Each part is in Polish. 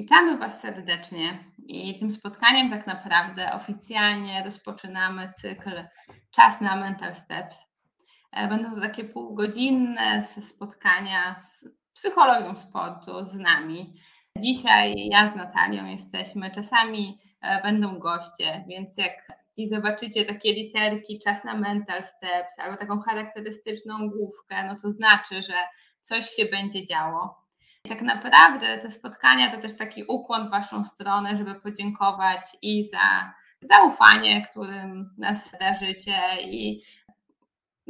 Witamy Was serdecznie i tym spotkaniem tak naprawdę oficjalnie rozpoczynamy cykl Czas na Mental Steps. E, będą to takie półgodzinne spotkania z psychologią sportu, z nami. Dzisiaj ja z Natalią jesteśmy, czasami e, będą goście, więc jak dziś zobaczycie takie literki Czas na Mental Steps albo taką charakterystyczną główkę, no to znaczy, że coś się będzie działo. Tak naprawdę te spotkania to też taki ukłon w Waszą stronę, żeby podziękować i za zaufanie, którym nas darzycie i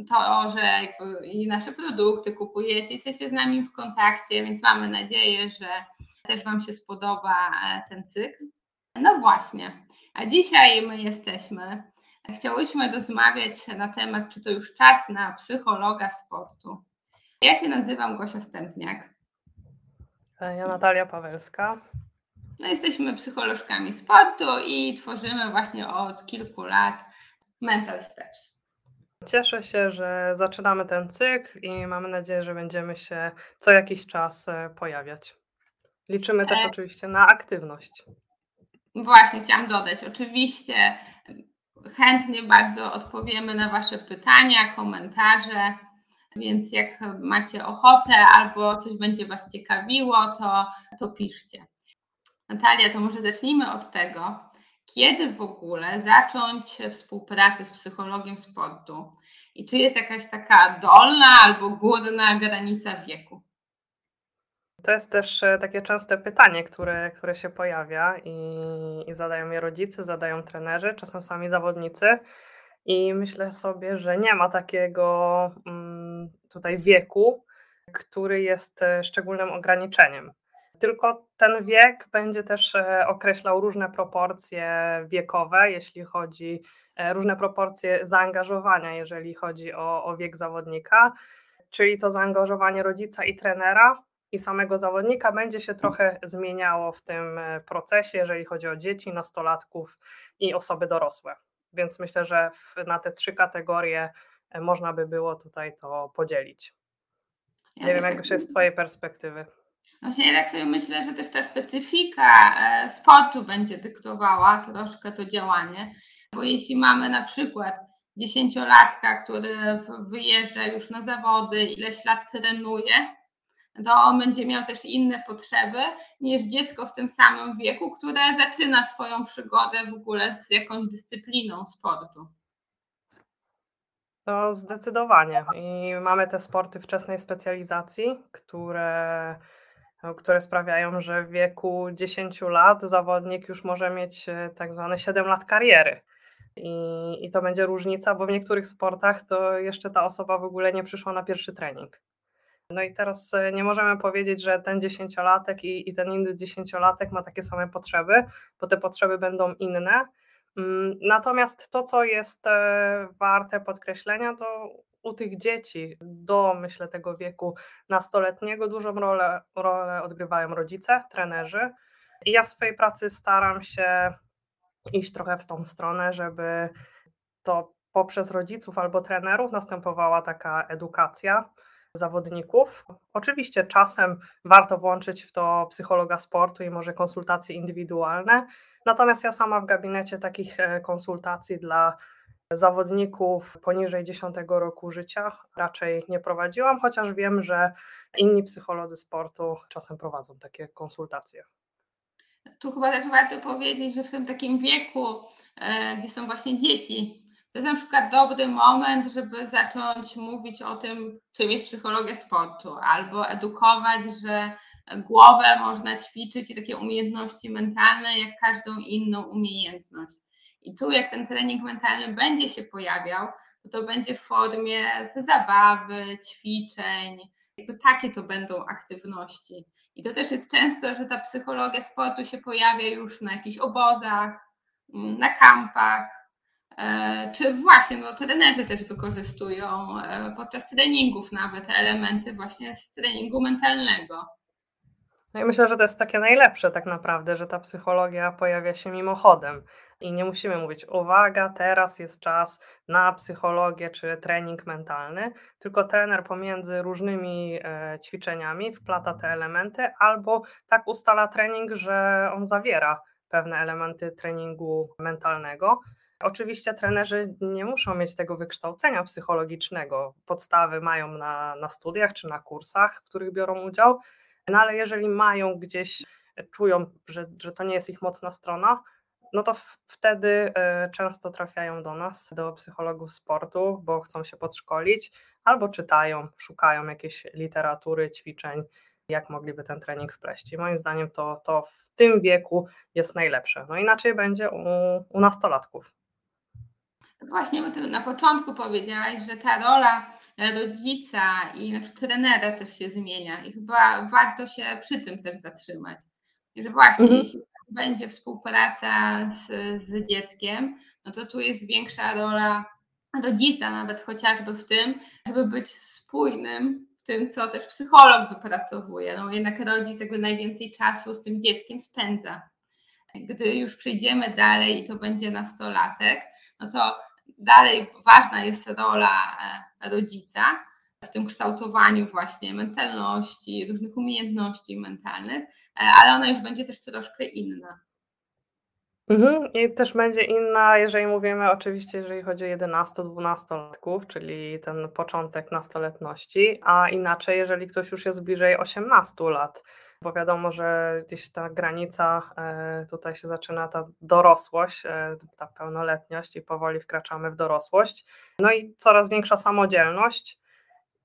to, że i nasze produkty kupujecie, jesteście z nami w kontakcie, więc mamy nadzieję, że też Wam się spodoba e, ten cykl. No właśnie, a dzisiaj my jesteśmy. Chciałyśmy rozmawiać na temat, czy to już czas na psychologa sportu. Ja się nazywam Gosia Stępniak. Ja Natalia Pawelska. No, jesteśmy psycholożkami sportu i tworzymy właśnie od kilku lat Mental Steps. Cieszę się, że zaczynamy ten cykl i mamy nadzieję, że będziemy się co jakiś czas e, pojawiać. Liczymy też e... oczywiście na aktywność. Właśnie, chciałam dodać. Oczywiście chętnie bardzo odpowiemy na Wasze pytania, komentarze. Więc jak macie ochotę albo coś będzie Was ciekawiło, to, to piszcie. Natalia, to może zacznijmy od tego, kiedy w ogóle zacząć współpracę z psychologiem sportu i czy jest jakaś taka dolna albo górna granica wieku? To jest też e, takie częste pytanie, które, które się pojawia i, i zadają je rodzice, zadają trenerzy, czasem sami zawodnicy. I myślę sobie, że nie ma takiego mm, tutaj wieku, który jest e, szczególnym ograniczeniem. Tylko ten wiek będzie też e, określał różne proporcje wiekowe, jeśli chodzi e, różne proporcje zaangażowania, jeżeli chodzi o, o wiek zawodnika, czyli to zaangażowanie rodzica i trenera i samego zawodnika będzie się trochę zmieniało w tym procesie, jeżeli chodzi o dzieci, nastolatków i osoby dorosłe. Więc myślę, że na te trzy kategorie można by było tutaj to podzielić. Ja Nie wiem, jak tak... z Twojej perspektywy. Właśnie ja tak sobie myślę, że też ta specyfika e, sportu będzie dyktowała troszkę to działanie, bo jeśli mamy na przykład dziesięciolatka, który wyjeżdża już na zawody, ileś lat trenuje, to on będzie miał też inne potrzeby niż dziecko w tym samym wieku, które zaczyna swoją przygodę w ogóle z jakąś dyscypliną sportu. To zdecydowanie. I mamy te sporty wczesnej specjalizacji, które, które sprawiają, że w wieku 10 lat zawodnik już może mieć e, tak zwane 7 lat kariery. I, I to będzie różnica, bo w niektórych sportach to jeszcze ta osoba w ogóle nie przyszła na pierwszy trening. No i teraz e, nie możemy powiedzieć, że ten dziesięciolatek i, i ten inny dziesięciolatek ma takie same potrzeby, bo te potrzeby będą inne. Mm, natomiast to, co jest e, warte podkreślenia, to u tych dzieci do, myślę, tego wieku nastoletniego dużą rolę, rolę odgrywają rodzice, trenerzy. I ja w swojej pracy staram się iść trochę w tą stronę, żeby to poprzez rodziców albo trenerów następowała taka edukacja zawodników. Oczywiście czasem warto włączyć w to psychologa sportu i może konsultacje indywidualne. Natomiast ja sama w gabinecie takich e, konsultacji dla zawodników poniżej 10 roku życia raczej nie prowadziłam, chociaż wiem, że inni psycholodzy sportu czasem prowadzą takie konsultacje. Tu chyba też warto powiedzieć, że w tym takim wieku, e, gdzie są właśnie dzieci, to jest na przykład dobry moment, żeby zacząć mówić o tym, czym jest psychologia sportu, albo edukować, że głowę można ćwiczyć i takie umiejętności mentalne, jak każdą inną umiejętność. I tu, jak ten trening mentalny będzie się pojawiał, to, będzie w formie zabawy, ćwiczeń, jakby takie to będą aktywności. I to też jest często, że ta psychologia sportu się pojawia już na jakichś obozach, na kampach, E, czy właśnie no, trenerzy też wykorzystują e, podczas treningów nawet elementy właśnie z treningu mentalnego. No i myślę, że to jest takie najlepsze tak naprawdę, że ta psychologia pojawia się mimochodem i nie musimy mówić: "Uwaga, teraz jest czas na psychologię czy trening mentalny", tylko trener pomiędzy różnymi, e, ćwiczeniami wplata te elementy albo tak ustala trening, że on zawiera pewne elementy treningu mentalnego. Oczywiście trenerzy nie muszą mieć tego wykształcenia psychologicznego. Podstawy mają na na studiach czy na kursach, w których biorą udział, no ale jeżeli mają gdzieś czują, że że to nie jest ich mocna strona, no to wtedy, e, często trafiają do nas, do psychologów sportu, bo chcą się podszkolić albo czytają, szukają jakiejś literatury, ćwiczeń, jak mogliby ten trening wpleść. I moim zdaniem to to w tym wieku jest najlepsze. No inaczej będzie u u nastolatków. Właśnie, bo ty na początku powiedziałaś, że ta rola rodzica i na przykład trenera też się zmienia i chyba warto się przy tym też zatrzymać. I że właśnie Mhm. jeśli będzie współpraca z z dzieckiem, no to tu jest większa rola rodzica nawet chociażby w tym, żeby być spójnym w tym, co też psycholog wypracowuje. No jednak rodzic jakby najwięcej czasu z tym dzieckiem spędza. Gdy już przejdziemy dalej i to będzie nastolatek, no to dalej ważna jest rola, e, rodzica w tym kształtowaniu właśnie mentalności, różnych umiejętności mentalnych, e, ale ona już będzie też troszkę inna. Mhm. I też będzie inna, jeżeli mówimy oczywiście, jeżeli chodzi o jedenasto-dwunastolatków, czyli ten początek nastoletności, a inaczej, jeżeli ktoś już jest bliżej 18 lat, bo wiadomo, że gdzieś ta granica, e, tutaj się zaczyna ta dorosłość, e, ta pełnoletność i powoli wkraczamy w dorosłość. No i coraz większa samodzielność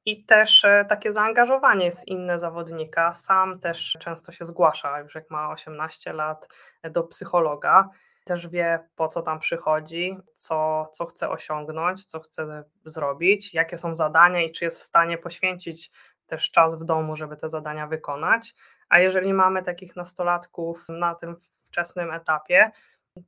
i też, e, takie zaangażowanie jest inne zawodnika. Sam też często się zgłasza, już jak ma 18 lat, do psychologa. Też wie, po co tam przychodzi, co co chce osiągnąć, co chce zrobić, jakie są zadania i czy jest w stanie poświęcić też czas w domu, żeby te zadania wykonać. A jeżeli mamy takich nastolatków na tym wczesnym etapie,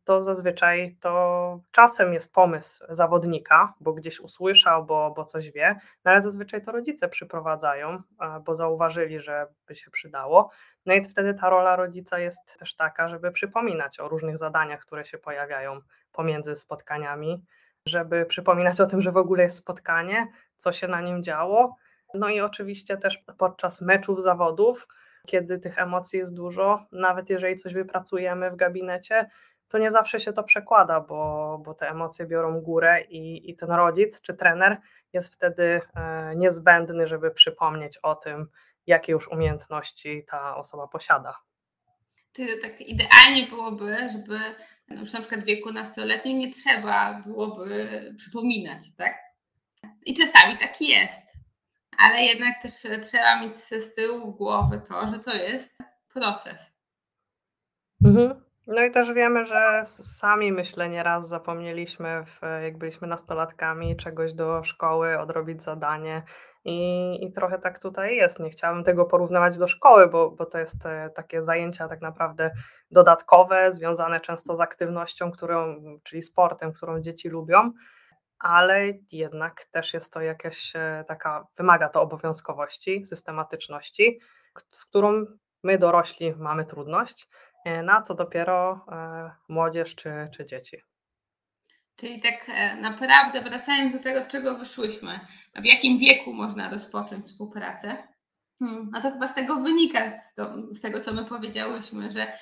to zazwyczaj to czasem jest pomysł zawodnika, bo gdzieś usłyszał, bo bo coś wie, no ale zazwyczaj to rodzice przyprowadzają, a, bo zauważyli, że by się przydało. No i wtedy ta rola rodzica jest też taka, żeby przypominać o różnych zadaniach, które się pojawiają pomiędzy spotkaniami, żeby przypominać o tym, że w ogóle jest spotkanie, co się na nim działo. No i oczywiście też podczas meczów, zawodów, kiedy tych emocji jest dużo, nawet jeżeli coś wypracujemy w gabinecie, to nie zawsze się to przekłada, bo bo te emocje biorą górę i i ten rodzic czy trener jest wtedy, e, niezbędny, żeby przypomnieć o tym, jakie już umiejętności ta osoba posiada. Czy tak idealnie byłoby, żeby no już na przykład w wieku nastoletnim nie trzeba byłoby przypominać, tak? I czasami tak jest, ale jednak też trzeba mieć z tyłu głowy to, że to jest proces. Mhm. No i też wiemy, że sami myślę nieraz zapomnieliśmy w jak byliśmy nastolatkami czegoś do szkoły, odrobić zadanie i i trochę tak tutaj jest. Nie chciałabym tego porównywać do szkoły, bo bo to jest, e, takie zajęcia tak naprawdę dodatkowe, związane często z aktywnością, którą czyli sportem, którą dzieci lubią, ale jednak też jest to jakaś, e, taka wymaga to obowiązkowości, systematyczności, z którą my dorośli mamy trudność, e, no a co dopiero, e, młodzież czy czy dzieci. Czyli tak, naprawdę wracając do tego, czego wyszłyśmy, w jakim wieku można rozpocząć współpracę? Hmm, no to chyba z tego wynika, z to z tego, co my powiedziałyśmy, że,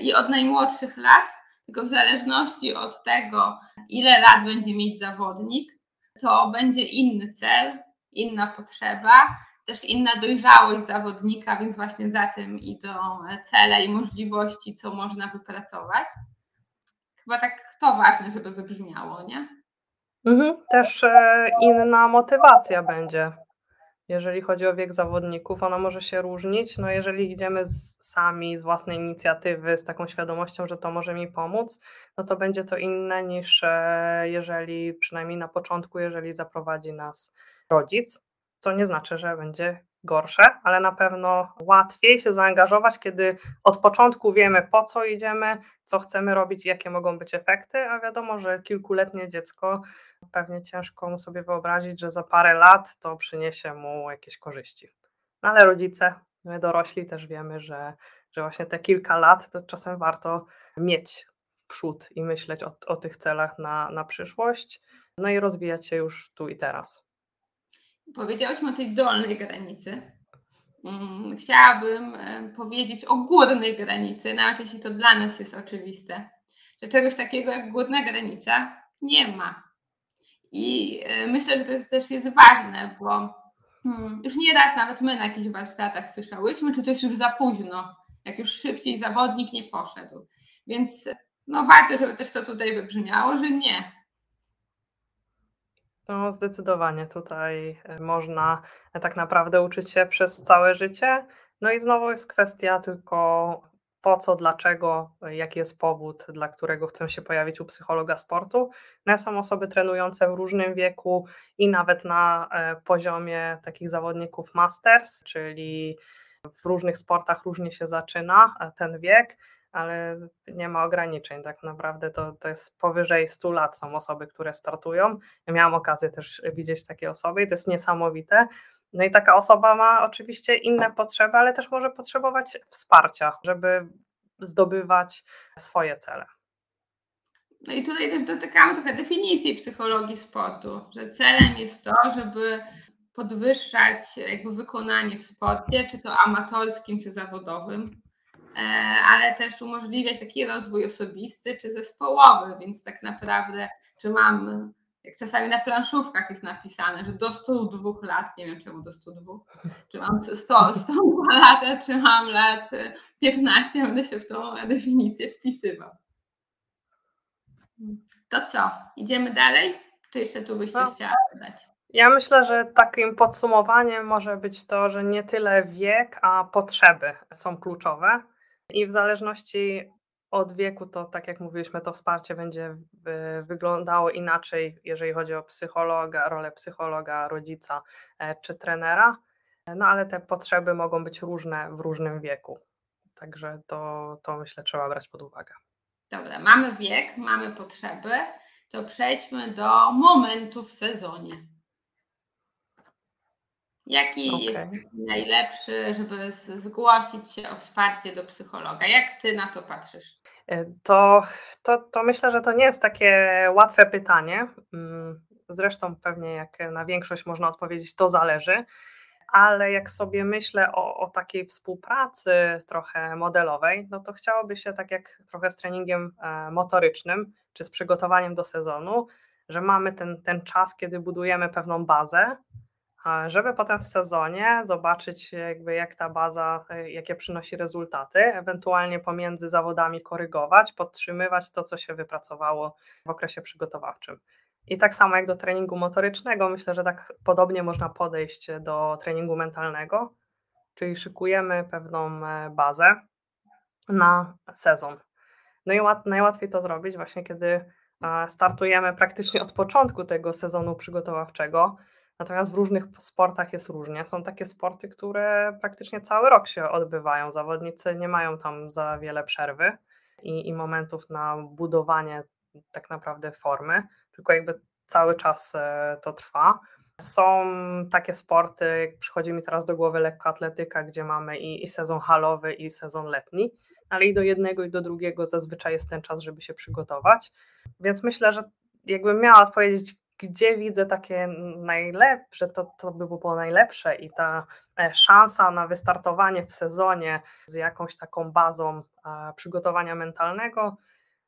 i od najmłodszych lat, tylko w zależności od tego, ile lat będzie mieć zawodnik, to będzie inny cel, inna potrzeba, też inna dojrzałość zawodnika, więc właśnie za tym idą, cele i możliwości, co można wypracować. Chyba tak to ważne, żeby wybrzmiało, nie? Mhm. Też, e, inna motywacja będzie. Jeżeli chodzi o wiek zawodników, ona może się różnić. No jeżeli idziemy z sami, z własnej inicjatywy, z taką świadomością, że to może mi pomóc, no to będzie to inne niż, e, jeżeli przynajmniej na początku, jeżeli zaprowadzi nas rodzic, co nie znaczy, że będzie gorsze, ale na pewno łatwiej się zaangażować, kiedy od początku wiemy, po co idziemy, co chcemy robić jakie mogą być efekty, a wiadomo, że kilkuletnie dziecko pewnie ciężko mu sobie wyobrazić, że za parę lat to przyniesie mu jakieś korzyści. No ale rodzice My dorośli też wiemy, że, że właśnie te kilka lat to czasem warto mieć w przód i myśleć o, o tych celach na, na przyszłość, no i rozwijać się już tu i teraz. Powiedziałyśmy o tej dolnej granicy. Mm, chciałabym e, powiedzieć o górnej granicy, nawet jeśli to dla nas jest oczywiste, że czegoś takiego jak górna granica nie ma. I e, myślę, że to też jest ważne, bo hmm, już nie raz nawet my na jakichś warsztatach słyszałyśmy, czy to jest już za późno, jak już szybciej zawodnik nie poszedł. Więc no warto, żeby też to tutaj wybrzmiało, że nie. No, zdecydowanie tutaj e, można e, tak naprawdę uczyć się przez całe życie. No i znowu jest kwestia tylko po co, dlaczego, e, jaki jest powód, dla którego chcę się pojawić u psychologa sportu. No, są osoby trenujące w różnym wieku i nawet na poziomie takich zawodników masters, czyli w różnych sportach różnie się zaczyna ten wiek ale nie ma ograniczeń. Tak naprawdę to, to jest powyżej 100 lat są osoby, które startują. Ja miałam okazję też widzieć takie osoby i to jest niesamowite. No i taka osoba ma oczywiście inne potrzeby, ale też może potrzebować wsparcia, żeby zdobywać swoje cele. No i tutaj też dotykamy trochę definicji psychologii sportu, że celem jest to, żeby podwyższać jakby wykonanie w sporcie, czy to amatorskim, czy zawodowym, ale też umożliwiać taki rozwój osobisty czy zespołowy, więc tak naprawdę, czy mam, jak czasami na planszówkach jest napisane, że do 102 lat, nie wiem czemu do 102, czy mam 100, 102 lata, czy mam lat 15, będę się w tą definicję wpisywał. To co, idziemy dalej? Czy jeszcze tu byś coś no. chciała dodać? Ja myślę, że takim podsumowaniem może być to, że nie tyle wiek, a potrzeby są kluczowe. I w zależności od wieku, to tak jak mówiliśmy, to wsparcie będzie wyglądało inaczej, jeżeli chodzi o psychologa, rolę psychologa, rodzica e, czy trenera. No ale te potrzeby mogą być różne w różnym wieku. Także to, to myślę trzeba brać pod uwagę. Dobra, mamy wiek, mamy potrzeby, to przejdźmy do momentu w sezonie. Jaki okay. jest najlepszy, żeby zgłosić się o wsparcie do psychologa? Jak ty na to patrzysz? E, to, to, to myślę, że to nie jest takie łatwe pytanie. Mm, zresztą pewnie jak na większość można odpowiedzieć, to zależy. Ale jak sobie myślę o, o takiej współpracy trochę modelowej, no to chciałoby się tak jak trochę z treningiem e, motorycznym, czy z przygotowaniem do sezonu, że mamy ten, ten czas, kiedy budujemy pewną bazę, żeby potem w sezonie zobaczyć jakby jak ta baza, e, jakie przynosi rezultaty, ewentualnie pomiędzy zawodami korygować, podtrzymywać to, co się wypracowało w okresie przygotowawczym. I tak samo jak do treningu motorycznego, myślę, że tak podobnie można podejść do treningu mentalnego, czyli szykujemy pewną e, bazę na sezon. No i najłatwiej to zrobić właśnie, kiedy e, startujemy praktycznie od początku tego sezonu przygotowawczego, Natomiast w różnych sportach jest różnie. Są takie sporty, które praktycznie cały rok się odbywają. Zawodnicy nie mają tam za wiele przerwy i, i momentów na budowanie tak naprawdę formy, tylko jakby cały czas e, to trwa. Są takie sporty, jak przychodzi mi teraz do głowy lekkoatletyka, gdzie mamy i, i sezon halowy, i sezon letni, ale i do jednego, i do drugiego zazwyczaj jest ten czas, żeby się przygotować. Więc myślę, że jakbym miała odpowiedzieć, gdzie widzę takie najlepsze, to, to by było najlepsze i ta e, szansa na wystartowanie w sezonie z jakąś taką bazą przygotowania mentalnego,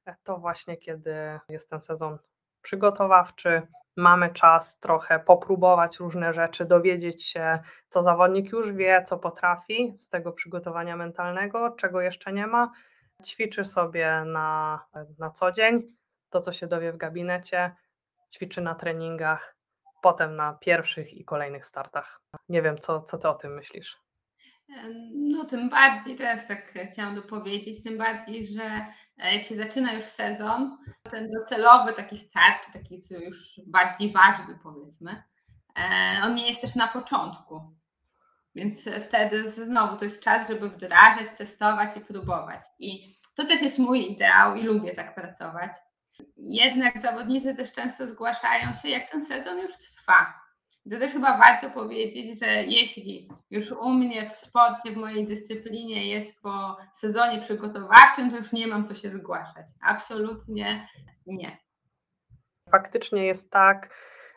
e, to właśnie kiedy jest ten sezon przygotowawczy, mamy czas trochę popróbować różne rzeczy, dowiedzieć się, co zawodnik już wie, co potrafi z tego przygotowania mentalnego, czego jeszcze nie ma. Ćwiczy sobie na, na co dzień to, co się dowie w gabinecie, ćwiczy na treningach, potem na pierwszych i kolejnych startach. Nie wiem, co, co ty o tym myślisz? No, tym bardziej, teraz tak chciałam dopowiedzieć, tym bardziej, że e, jak się zaczyna już sezon, ten docelowy taki start, taki już bardziej ważny powiedzmy, e, on nie jest też na początku. Więc wtedy znowu to jest czas, żeby wdrażać, testować i próbować. I to też jest mój ideał i lubię tak pracować. Jednak zawodnicy też często zgłaszają się, jak ten sezon już trwa. To też chyba warto powiedzieć, że jeśli już u mnie w sporcie, w mojej dyscyplinie jest po sezonie przygotowawczym, to już nie mam co się zgłaszać. Absolutnie nie. Faktycznie jest tak,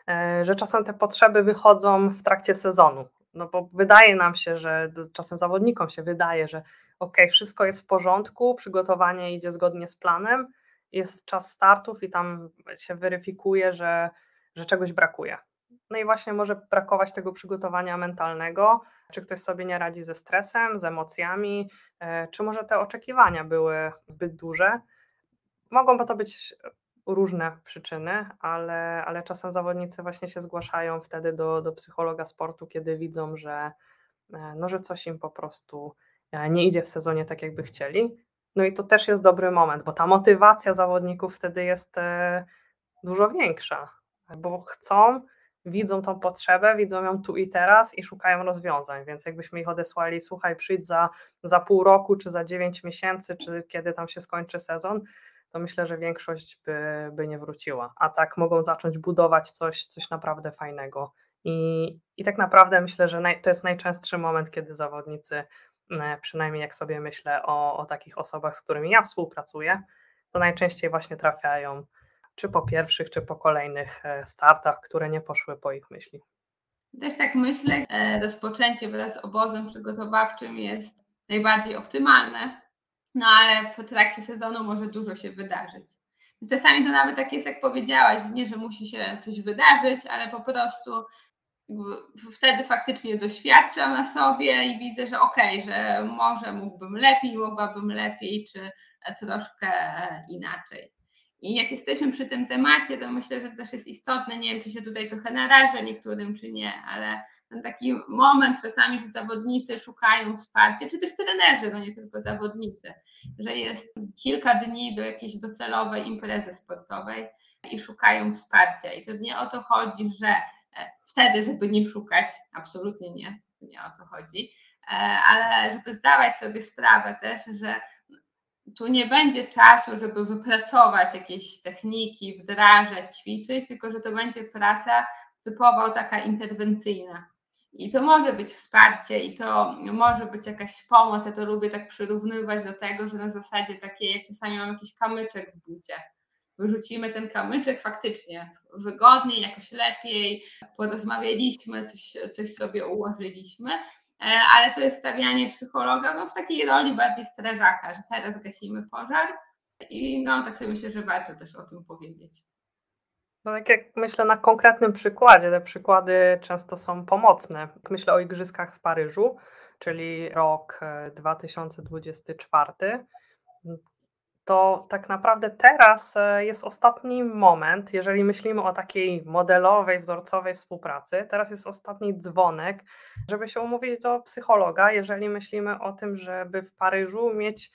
e, że czasem te potrzeby wychodzą w trakcie sezonu. No bo wydaje nam się, że czasem zawodnikom się wydaje, że ok, wszystko jest w porządku, przygotowanie idzie zgodnie z planem, jest czas startów i tam się weryfikuje, że, że czegoś brakuje. No i właśnie może brakować tego przygotowania mentalnego, czy ktoś sobie nie radzi ze stresem, z emocjami, e, czy może te oczekiwania były zbyt duże. Mogą to być różne przyczyny, ale, ale czasem zawodnicy właśnie się zgłaszają wtedy do, do psychologa sportu, kiedy widzą, że, e, no, że coś im po prostu e, nie idzie w sezonie tak, jakby chcieli. No i to też jest dobry moment, bo ta motywacja zawodników wtedy jest dużo większa, bo chcą widzą tą potrzebę, widzą ją tu i teraz i szukają rozwiązań, więc jakbyśmy ich odesłali, słuchaj, przyjdź za, za pół roku, czy za dziewięć miesięcy, czy kiedy tam się skończy sezon, to myślę, że większość by, by nie wróciła. A tak mogą zacząć budować coś, coś naprawdę fajnego. I, I tak naprawdę myślę, że naj, to jest najczęstszy moment, kiedy zawodnicy, e, przynajmniej jak sobie myślę o, o takich osobach, z którymi ja współpracuję, to najczęściej właśnie trafiają czy po pierwszych, czy po kolejnych e, startach, które nie poszły po ich myśli. Też tak myślę, e, rozpoczęcie wraz z obozem przygotowawczym jest najbardziej optymalne, no ale w trakcie sezonu może dużo się wydarzyć. Czasami to nawet tak jest, jak powiedziałaś, nie, że musi się coś wydarzyć, ale po prostu wtedy faktycznie doświadczam na sobie i widzę, że okej, okay, że może mógłbym lepiej, mogłabym lepiej, czy troszkę inaczej. I jak jesteśmy przy tym temacie, to myślę, że to też jest istotne. Nie wiem, czy się tutaj trochę narażę niektórym, czy nie, ale ten taki moment czasami, że zawodnicy szukają wsparcia, czy też trenerzy, no nie tylko zawodnicy, że jest kilka dni do jakiejś docelowej imprezy sportowej i szukają wsparcia. I to nie o to chodzi, że wtedy, żeby nie szukać, absolutnie nie, nie o to chodzi, e, ale żeby zdawać sobie sprawę też, że tu nie będzie czasu, żeby wypracować jakieś techniki, wdrażać, ćwiczyć, tylko że to będzie praca typowo taka interwencyjna. I to może być wsparcie, i to może być jakaś pomoc. Ja to lubię tak przyrównywać do tego, że na zasadzie takiej, jak czasami mam jakiś kamyczek w bucie. Wyrzucimy ten kamyczek faktycznie wygodniej, jakoś lepiej, porozmawialiśmy, coś, coś sobie ułożyliśmy, E, ale to jest stawianie psychologa no, w takiej roli bardziej strażaka, że teraz gasimy pożar i no tak sobie myślę, że warto też o tym powiedzieć. No tak jak myślę na konkretnym przykładzie, te przykłady często są pomocne. Myślę o Igrzyskach w Paryżu, czyli rok 2024 e, to tak naprawdę teraz e, jest ostatni moment, jeżeli myślimy o takiej modelowej, wzorcowej współpracy, teraz jest ostatni dzwonek, żeby się umówić do psychologa, jeżeli myślimy o tym, żeby w Paryżu mieć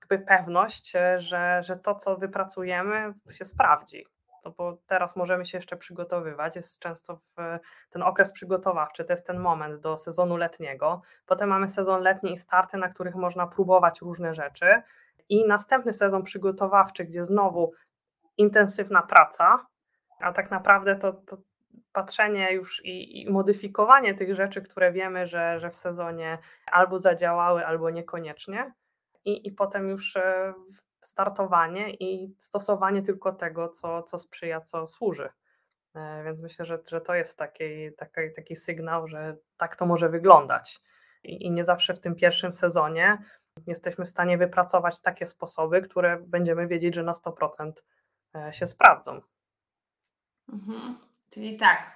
jakby pewność, e, że, że to, co wypracujemy, się sprawdzi. No bo teraz możemy się jeszcze przygotowywać, jest często w ten okres przygotowawczy, to jest ten moment do sezonu letniego. Potem mamy sezon letni i starty, na których można próbować różne rzeczy i następny sezon przygotowawczy, gdzie znowu intensywna praca, a tak naprawdę to, to patrzenie już i, i, modyfikowanie tych rzeczy, które wiemy, że, że w sezonie albo zadziałały, albo niekoniecznie, i, i potem już e, startowanie i stosowanie tylko tego, co, co sprzyja, co służy. E, więc myślę, że, że to jest taki, taki, taki sygnał, że tak to może wyglądać. I, I nie zawsze w tym pierwszym sezonie jesteśmy w stanie wypracować takie sposoby, które będziemy wiedzieć, że na 100% e, się sprawdzą. Mhm. Czyli tak,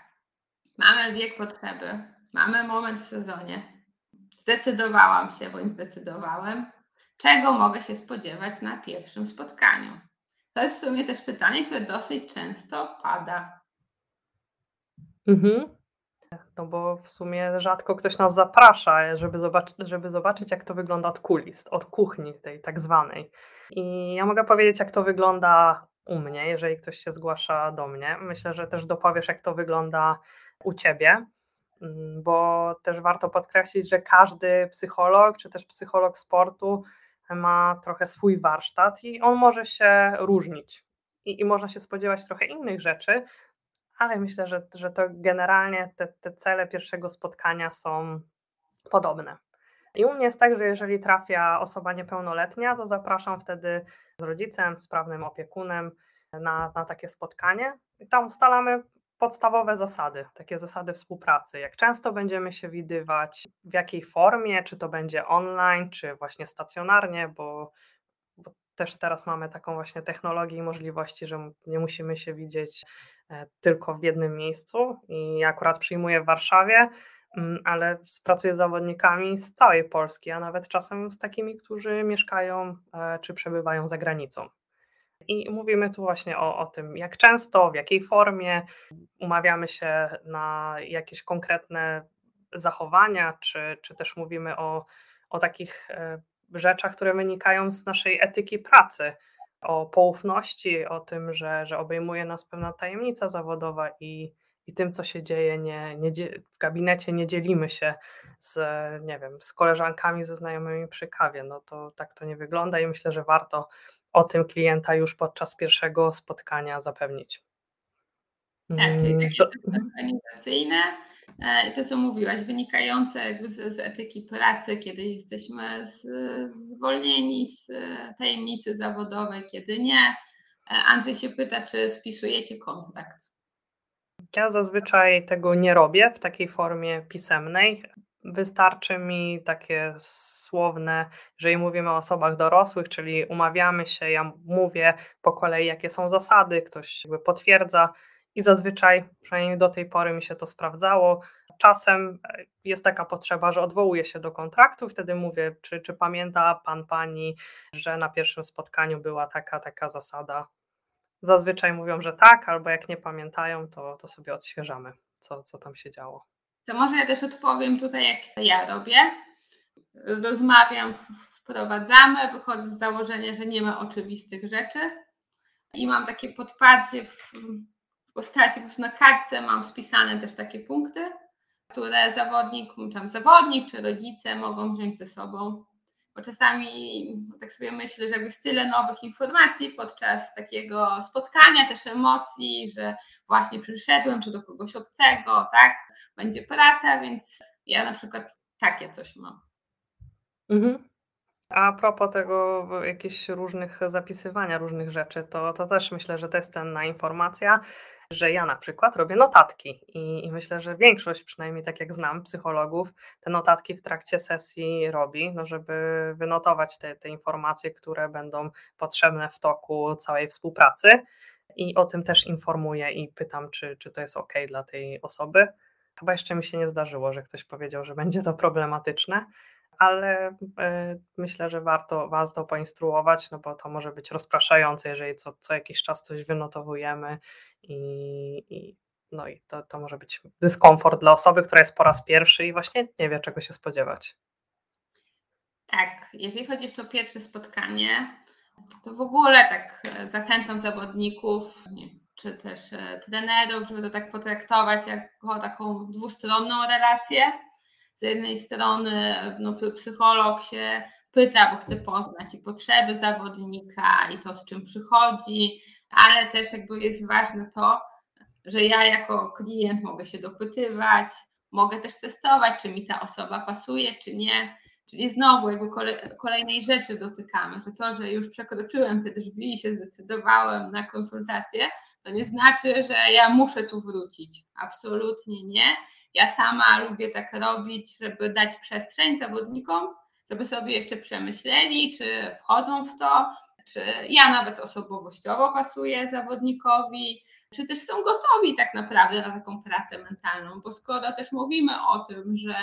mamy wiek potrzeby, mamy moment w sezonie. Zdecydowałam się, bądź zdecydowałem, czego mogę się spodziewać na pierwszym spotkaniu. To jest w sumie też pytanie, które dosyć często pada. Mhm. No bo w sumie rzadko ktoś nas zaprasza, żeby, zobac żeby zobaczyć, jak to wygląda od kulis, od kuchni tej tak zwanej. I ja mogę powiedzieć, jak to wygląda u mnie, jeżeli ktoś się zgłasza do mnie. Myślę, że też dopowiesz, jak to wygląda u ciebie, mm, bo też warto podkreślić, że każdy psycholog, czy też psycholog sportu ma trochę swój warsztat i on może się różnić. I, i można się spodziewać trochę innych rzeczy, ale myślę, że, że to generalnie te, te cele pierwszego spotkania są podobne. I u mnie jest tak, że jeżeli trafia osoba niepełnoletnia, to zapraszam wtedy z rodzicem, z prawnym opiekunem na, na takie spotkanie i tam ustalamy podstawowe zasady, takie zasady współpracy. Jak często będziemy się widywać, w jakiej formie, czy to będzie online, czy właśnie stacjonarnie, bo, bo też teraz mamy taką właśnie technologię i możliwości, że nie musimy się widzieć tylko w jednym miejscu. I akurat przyjmuję w Warszawie, mm, ale pracuję z zawodnikami z całej Polski, a nawet czasem z takimi, którzy mieszkają e, czy przebywają za granicą. I mówimy tu właśnie o, o tym, jak często, w jakiej formie umawiamy się na jakieś konkretne zachowania, czy, czy też mówimy o, o takich e, rzeczach, które wynikają z naszej etyki pracy, o poufności, o tym, że, że obejmuje nas pewna tajemnica zawodowa i, i tym, co się dzieje nie, nie, w gabinecie, nie dzielimy się z, nie wiem, z koleżankami, ze znajomymi przy kawie. No to tak to nie wygląda i myślę, że warto o tym klienta już podczas pierwszego spotkania zapewnić. Tak, czyli mm, takie to... organizacyjne, to co mówiłaś, wynikające jakby z, z etyki pracy, kiedy jesteśmy z, zwolnieni z tajemnicy zawodowej, kiedy nie. E, Andrzej się pyta, czy spisujecie kontrakt. Ja zazwyczaj tego nie robię w takiej formie pisemnej. Wystarczy mi takie słowne, jeżeli mówimy o osobach dorosłych, czyli umawiamy się, ja mówię po kolei, jakie są zasady, ktoś jakby potwierdza i zazwyczaj, przynajmniej do tej pory mi się to sprawdzało. Czasem e, jest taka potrzeba, że odwołuję się do kontraktu, wtedy mówię, czy, czy pamięta pan, pani, że na pierwszym spotkaniu była taka, taka zasada. Zazwyczaj mówią, że tak, albo jak nie pamiętają, to, to sobie odświeżamy, co, co tam się działo. To może ja też odpowiem tutaj, jak ja robię. Rozmawiam, wprowadzamy, wychodzę z założenia, że nie ma oczywistych rzeczy i mam takie podparcie w postaci, po prostu na kartce mam spisane też takie punkty, które zawodnik, tam zawodnik czy rodzice mogą wziąć ze sobą bo czasami tak sobie myślę, że jest tyle nowych informacji podczas takiego spotkania, też emocji, że właśnie przyszedłem tu do kogoś obcego, tak, będzie praca, więc ja na przykład takie coś mam. Mhm. A propos tego jakichś różnych zapisywania różnych rzeczy, to, to też myślę, że to jest cenna informacja że ja na przykład robię notatki i, i, myślę, że większość, przynajmniej tak jak znam psychologów, te notatki w trakcie sesji robi, no żeby wynotować te, te informacje, które będą potrzebne w toku całej współpracy. I o tym też informuję i pytam, czy, czy to jest ok dla tej osoby. Chyba jeszcze mi się nie zdarzyło, że ktoś powiedział, że będzie to problematyczne, ale y, myślę, że warto, warto poinstruować, no bo to może być rozpraszające, jeżeli co, co jakiś czas coś wynotowujemy i, i no i to, to może być dyskomfort dla osoby, która jest po raz pierwszy i właśnie nie wie, czego się spodziewać. Tak, jeżeli chodzi jeszcze o pierwsze spotkanie, to w ogóle tak e, zachęcam zawodników, czy też e, trenerów, żeby to tak potraktować jako taką dwustronną relację z jednej strony no, psycholog się pyta, bo chce poznać i potrzeby zawodnika, i to, z czym przychodzi, ale też jakby jest ważne to, że ja jako klient mogę się dopytywać, mogę też testować, czy mi ta osoba pasuje, czy nie. Czyli znowu jakby kolejnej rzeczy dotykamy, że to, że już przekroczyłem te drzwi i się zdecydowałem na konsultację, to nie znaczy, że ja muszę tu wrócić. Absolutnie nie. Ja sama lubię tak robić, żeby dać przestrzeń zawodnikom, żeby sobie jeszcze przemyśleli, czy wchodzą w to, czy ja nawet osobowościowo pasuję zawodnikowi, czy też są gotowi tak naprawdę na taką pracę mentalną, bo skoro też mówimy o tym, że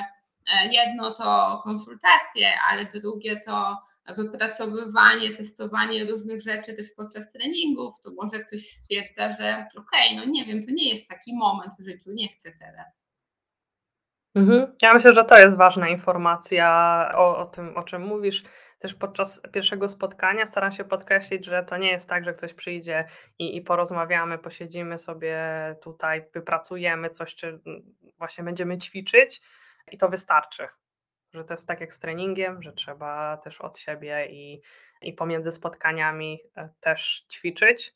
jedno to konsultacje, ale drugie to wypracowywanie, testowanie różnych rzeczy też podczas treningów, to może ktoś stwierdza, że okej, okay, no nie wiem, to nie jest taki moment w życiu, nie chcę teraz. Mhm. Ja myślę, że to jest ważna informacja o, o tym, o czym mówisz. Też podczas pierwszego spotkania staram się podkreślić, że to nie jest tak, że ktoś przyjdzie i, i porozmawiamy, posiedzimy sobie tutaj, wypracujemy coś, czy właśnie będziemy ćwiczyć i to wystarczy. Że to jest tak jak z treningiem, że trzeba też od siebie i, i pomiędzy spotkaniami e, też ćwiczyć.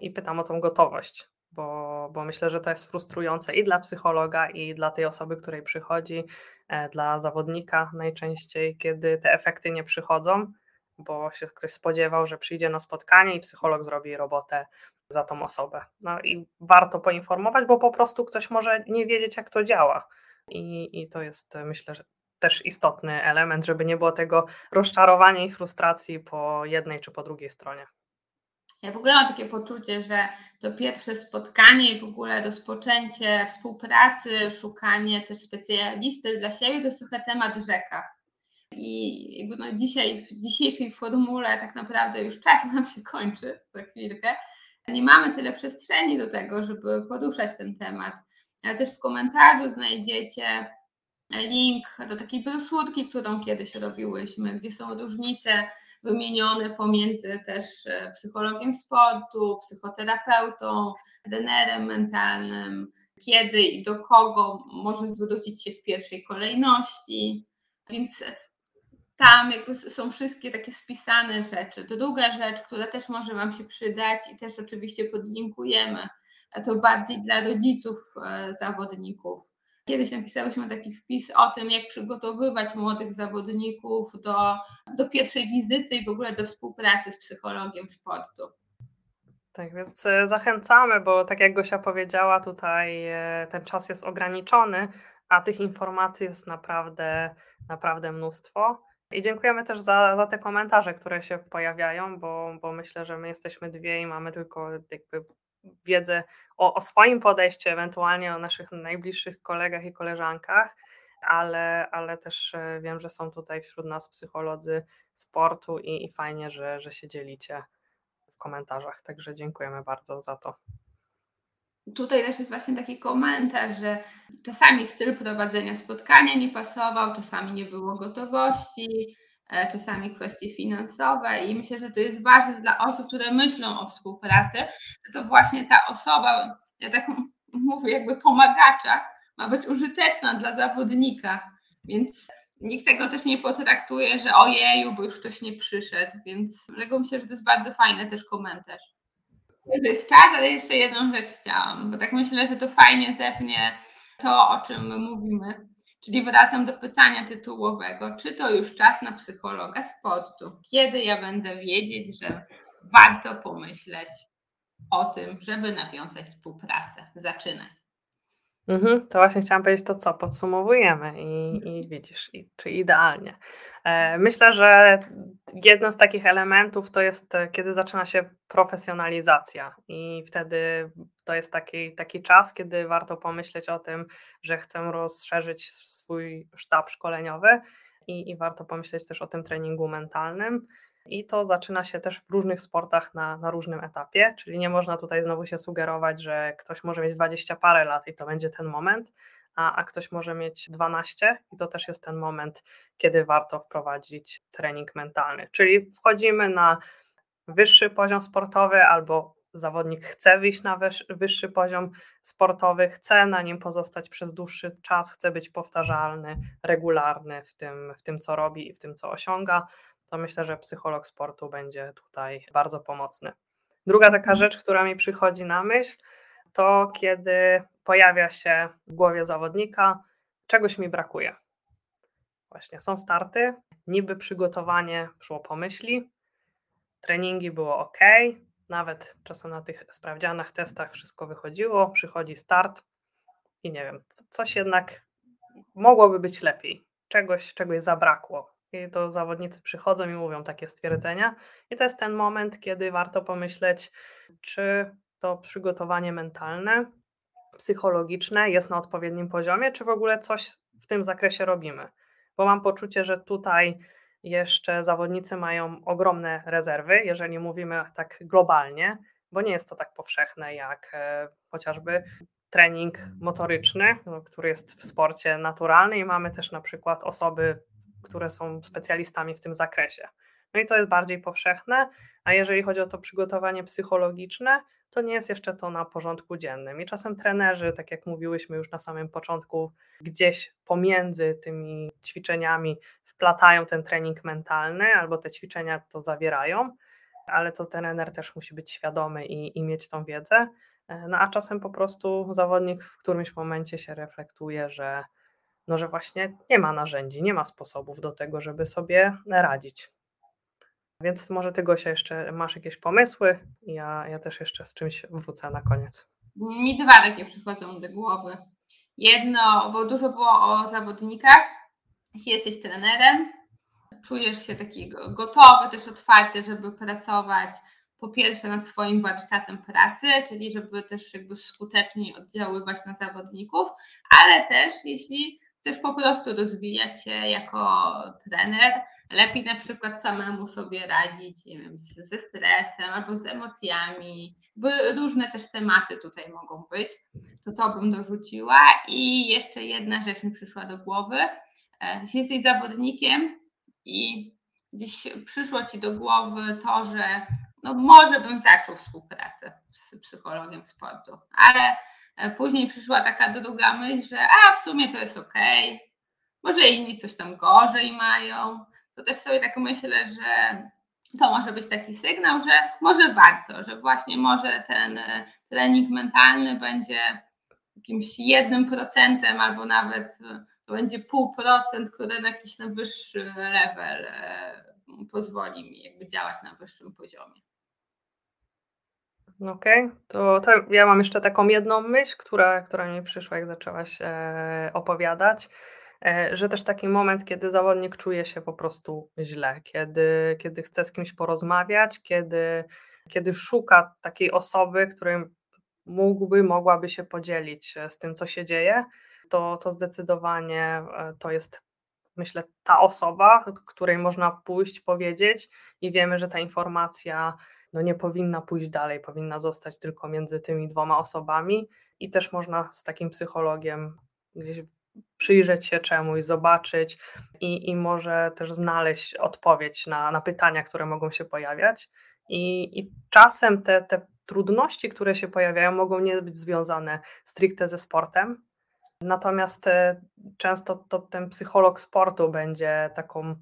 I pytam o tą gotowość, bo, bo myślę, że to jest frustrujące i dla psychologa, i dla tej osoby, której przychodzi, e, dla zawodnika najczęściej, kiedy te efekty nie przychodzą, bo się ktoś spodziewał, że przyjdzie na spotkanie i psycholog zrobi robotę za tą osobę. No i warto poinformować, bo po prostu ktoś może nie wiedzieć, jak to działa. I, i to jest, myślę, że też istotny element, żeby nie było tego rozczarowania i frustracji po jednej czy po drugiej stronie. Ja w ogóle mam takie poczucie, że to pierwsze spotkanie i w ogóle rozpoczęcie współpracy, szukanie też specjalisty dla siebie to jest trochę temat rzeka. I jakby no dzisiaj, w dzisiejszej formule tak naprawdę już czas nam się kończy za chwilkę. Nie mamy tyle przestrzeni do tego, żeby poruszać ten temat. Też w komentarzu znajdziecie link do takiej broszurki, którą kiedyś robiłyśmy, gdzie są różnice wymienione pomiędzy też e, psychologiem sportu, psychoterapeutą, trenerem mentalnym, kiedy i do kogo można zwrócić się w pierwszej kolejności. Więc tam jakby są wszystkie takie spisane rzeczy. Druga rzecz, która też może Wam się przydać i też oczywiście podlinkujemy, to bardziej dla rodziców e, zawodników Kiedyś napisałyśmy taki wpis o tym, jak przygotowywać młodych zawodników do, do pierwszej wizyty i w ogóle do współpracy z psychologiem sportu. Tak, więc e, zachęcamy, bo tak jak Gosia powiedziała, tutaj e, ten czas jest ograniczony, a tych informacji jest naprawdę, naprawdę mnóstwo. I dziękujemy też za, za te komentarze, które się pojawiają, bo, bo myślę, że my jesteśmy dwie i mamy tylko jakby wiedzę o, o swoim podejściu, ewentualnie o naszych najbliższych kolegach i koleżankach, ale, ale też e, wiem, że są tutaj wśród nas psycholodzy sportu i, i fajnie, że, że się dzielicie w komentarzach. Także dziękujemy bardzo za to. Tutaj też jest właśnie taki komentarz, że czasami styl prowadzenia spotkania nie pasował, czasami nie było gotowości, czasami kwestie finansowe i myślę, że to jest ważne dla osób, które myślą o współpracy, to właśnie ta osoba, ja tak mówię, jakby pomagacza, ma być użyteczna dla zawodnika, więc nikt tego też nie potraktuje, że ojeju, bo już ktoś nie przyszedł, więc dlatego myślę, że to jest bardzo fajny też komentarz. To jest czas, ale jeszcze jedną rzecz chciałam, bo tak myślę, że to fajnie zepnie to, o czym my mówimy. Czyli wracam do pytania tytułowego, czy to już czas na psychologa sportu? Kiedy ja będę wiedzieć, że warto pomyśleć o tym, żeby nawiązać współpracę? Zaczynaj. Mhm, to właśnie chciałam powiedzieć to, co podsumowujemy i, i widzisz, i, czy idealnie. E, myślę, że jedno z takich elementów to jest, kiedy zaczyna się profesjonalizacja, i wtedy to jest taki, taki czas, kiedy warto pomyśleć o tym, że chcę rozszerzyć swój sztab szkoleniowy i, i warto pomyśleć też o tym treningu mentalnym. I to zaczyna się też w różnych sportach na, na różnym etapie, czyli nie można tutaj znowu się sugerować, że ktoś może mieć 20 parę lat i to będzie ten moment, a, a ktoś może mieć 12 i to też jest ten moment, kiedy warto wprowadzić trening mentalny. Czyli wchodzimy na wyższy poziom sportowy albo zawodnik chce wyjść na wyższy poziom sportowy, chce na nim pozostać przez dłuższy czas, chce być powtarzalny, regularny w tym, w tym co robi i w tym, co osiąga, to myślę, że psycholog sportu będzie tutaj bardzo pomocny. Druga taka mhm. rzecz, która mi przychodzi na myśl, to kiedy pojawia się w głowie zawodnika, czegoś mi brakuje. Właśnie są starty, niby przygotowanie szło po myśli, treningi było ok, nawet czasem na tych sprawdzianach, testach wszystko wychodziło, przychodzi start i nie wiem, coś jednak mogłoby być lepiej, czegoś, czegoś zabrakło. To zawodnicy przychodzą i mówią takie stwierdzenia. I to jest ten moment, kiedy warto pomyśleć, czy to przygotowanie mentalne, psychologiczne jest na odpowiednim poziomie, czy w ogóle coś w tym zakresie robimy. Bo mam poczucie, że tutaj jeszcze zawodnicy mają ogromne rezerwy, jeżeli mówimy tak globalnie, bo nie jest to tak powszechne jak e, chociażby trening motoryczny, no, który jest w sporcie naturalny i mamy też na przykład osoby, które są specjalistami w tym zakresie. No i to jest bardziej powszechne, a jeżeli chodzi o to przygotowanie psychologiczne, to nie jest jeszcze to na porządku dziennym. I czasem trenerzy, tak jak mówiłyśmy już na samym początku, gdzieś pomiędzy tymi ćwiczeniami wplatają ten trening mentalny albo te ćwiczenia to zawierają, ale to trener też musi być świadomy i, i mieć tą wiedzę. E, no a czasem po prostu zawodnik w którymś momencie się reflektuje, że, no, że właśnie nie ma narzędzi, nie ma sposobów do tego, żeby sobie radzić. Więc może ty Gosia jeszcze masz jakieś pomysły? Ja, ja też jeszcze z czymś wrócę na koniec. Mi dwa takie przychodzą do głowy. Jedno, bo dużo było o zawodnikach. Jeśli jesteś trenerem, czujesz się taki gotowy, też otwarty, żeby pracować po pierwsze nad swoim warsztatem pracy, czyli żeby też jakby skuteczniej oddziaływać na zawodników, ale też jeśli chcesz po prostu rozwijać się jako trener, lepiej na przykład samemu sobie radzić nie wiem, ze stresem albo z emocjami, bo różne też tematy tutaj mogą być, to to bym dorzuciła. I jeszcze jedna rzecz mi przyszła do głowy. E, jeśli jesteś zawodnikiem i gdzieś przyszło ci do głowy to, że no może bym zaczął współpracę z psychologiem sportu, ale później przyszła taka druga myśl, że a w sumie to jest ok, może inni coś tam gorzej mają, to też sobie tak myślę, że to może być taki sygnał, że może warto, że właśnie może ten e, trening mentalny będzie jakimś jednym procentem albo nawet e, to będzie pół procent, które na jakiś na wyższy level pozwoli mi jakby działać na wyższym poziomie. Okej, to, to ja mam jeszcze taką jedną myśl, która, która mi przyszła, jak zaczęłaś e, opowiadać, e, że też taki moment, kiedy zawodnik czuje się po prostu źle, kiedy, kiedy chce z kimś porozmawiać, kiedy, kiedy szuka takiej osoby, której mógłby, mogłaby się podzielić e, z tym, co się dzieje, to, to zdecydowanie e, to jest, myślę, ta osoba, której można pójść, powiedzieć i wiemy, że ta informacja no nie powinna pójść dalej, powinna zostać tylko między tymi dwoma osobami i też można z takim psychologiem gdzieś przyjrzeć się czemuś, zobaczyć i, i może też znaleźć odpowiedź na, na pytania, które mogą się pojawiać. I, i czasem te, te trudności, które się pojawiają, mogą nie być związane stricte ze sportem. Natomiast e, często to ten psycholog sportu będzie taką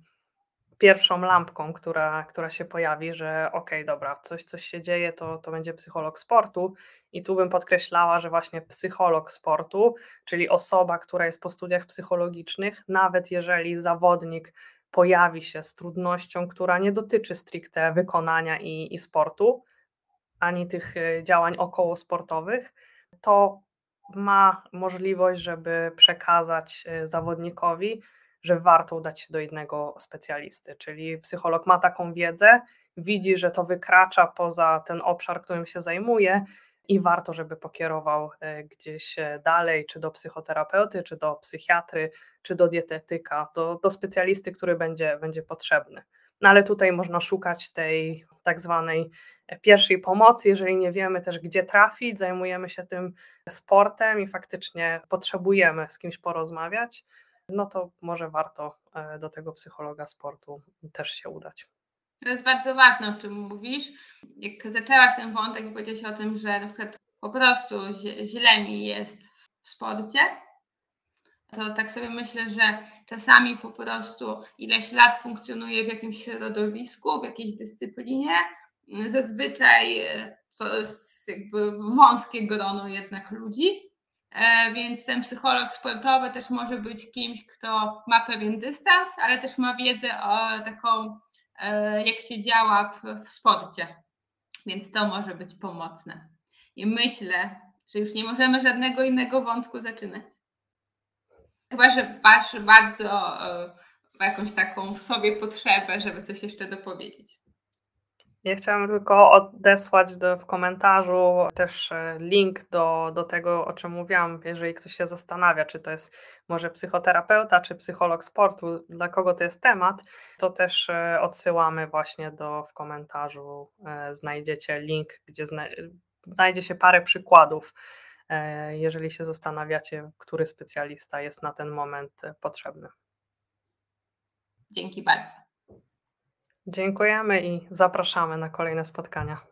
pierwszą lampką, która, która się pojawi, że okej, okay, dobra, coś, coś się dzieje, to, to będzie psycholog sportu. I tu bym podkreślała, że właśnie psycholog sportu, czyli osoba, która jest po studiach psychologicznych, nawet jeżeli zawodnik pojawi się z trudnością, która nie dotyczy stricte wykonania i, i sportu, ani tych e, działań około sportowych, to ma możliwość, żeby przekazać e, zawodnikowi, że warto udać się do jednego specjalisty. Czyli psycholog ma taką wiedzę, widzi, że to wykracza poza ten obszar, którym się zajmuje i warto, żeby pokierował e, gdzieś e, dalej, czy do psychoterapeuty, czy do psychiatry, czy do dietetyka, do, do specjalisty, który będzie, będzie potrzebny. No ale tutaj można szukać tej tak zwanej pierwszej pomocy, jeżeli nie wiemy też, gdzie trafić, zajmujemy się tym sportem i faktycznie potrzebujemy z kimś porozmawiać, no to może warto e, do tego psychologa sportu też się udać. To jest bardzo ważne, o czym mówisz. Jak zaczęłaś ten wątek i powiedziałaś o tym, że na przykład po prostu źle mi jest w sporcie, to tak sobie myślę, że czasami po prostu ileś lat funkcjonuje w jakimś środowisku, w jakiejś dyscyplinie, zazwyczaj e, to jest jakby wąskie grono jednak ludzi, więc ten psycholog sportowy też może być kimś, kto ma pewien dystans, ale też ma wiedzę o taką, e, jak się działa w, w sporcie. Więc to może być pomocne. I myślę, że już nie możemy żadnego innego wątku zaczynać. Chyba, że masz bardzo e, jakąś taką w sobie potrzebę, żeby coś jeszcze dopowiedzieć. Ja chciałam tylko odesłać do, w komentarzu też e, link do, do tego, o czym mówiłam, jeżeli ktoś się zastanawia, czy to jest może psychoterapeuta, czy psycholog sportu, dla kogo to jest temat, to też e, odsyłamy właśnie do w komentarzu. E, znajdziecie link, gdzie zna, znajdzie się parę przykładów, jeżeli się zastanawiacie, który specjalista jest na ten moment potrzebny. Dzięki bardzo. Dziękujemy i zapraszamy na kolejne spotkania.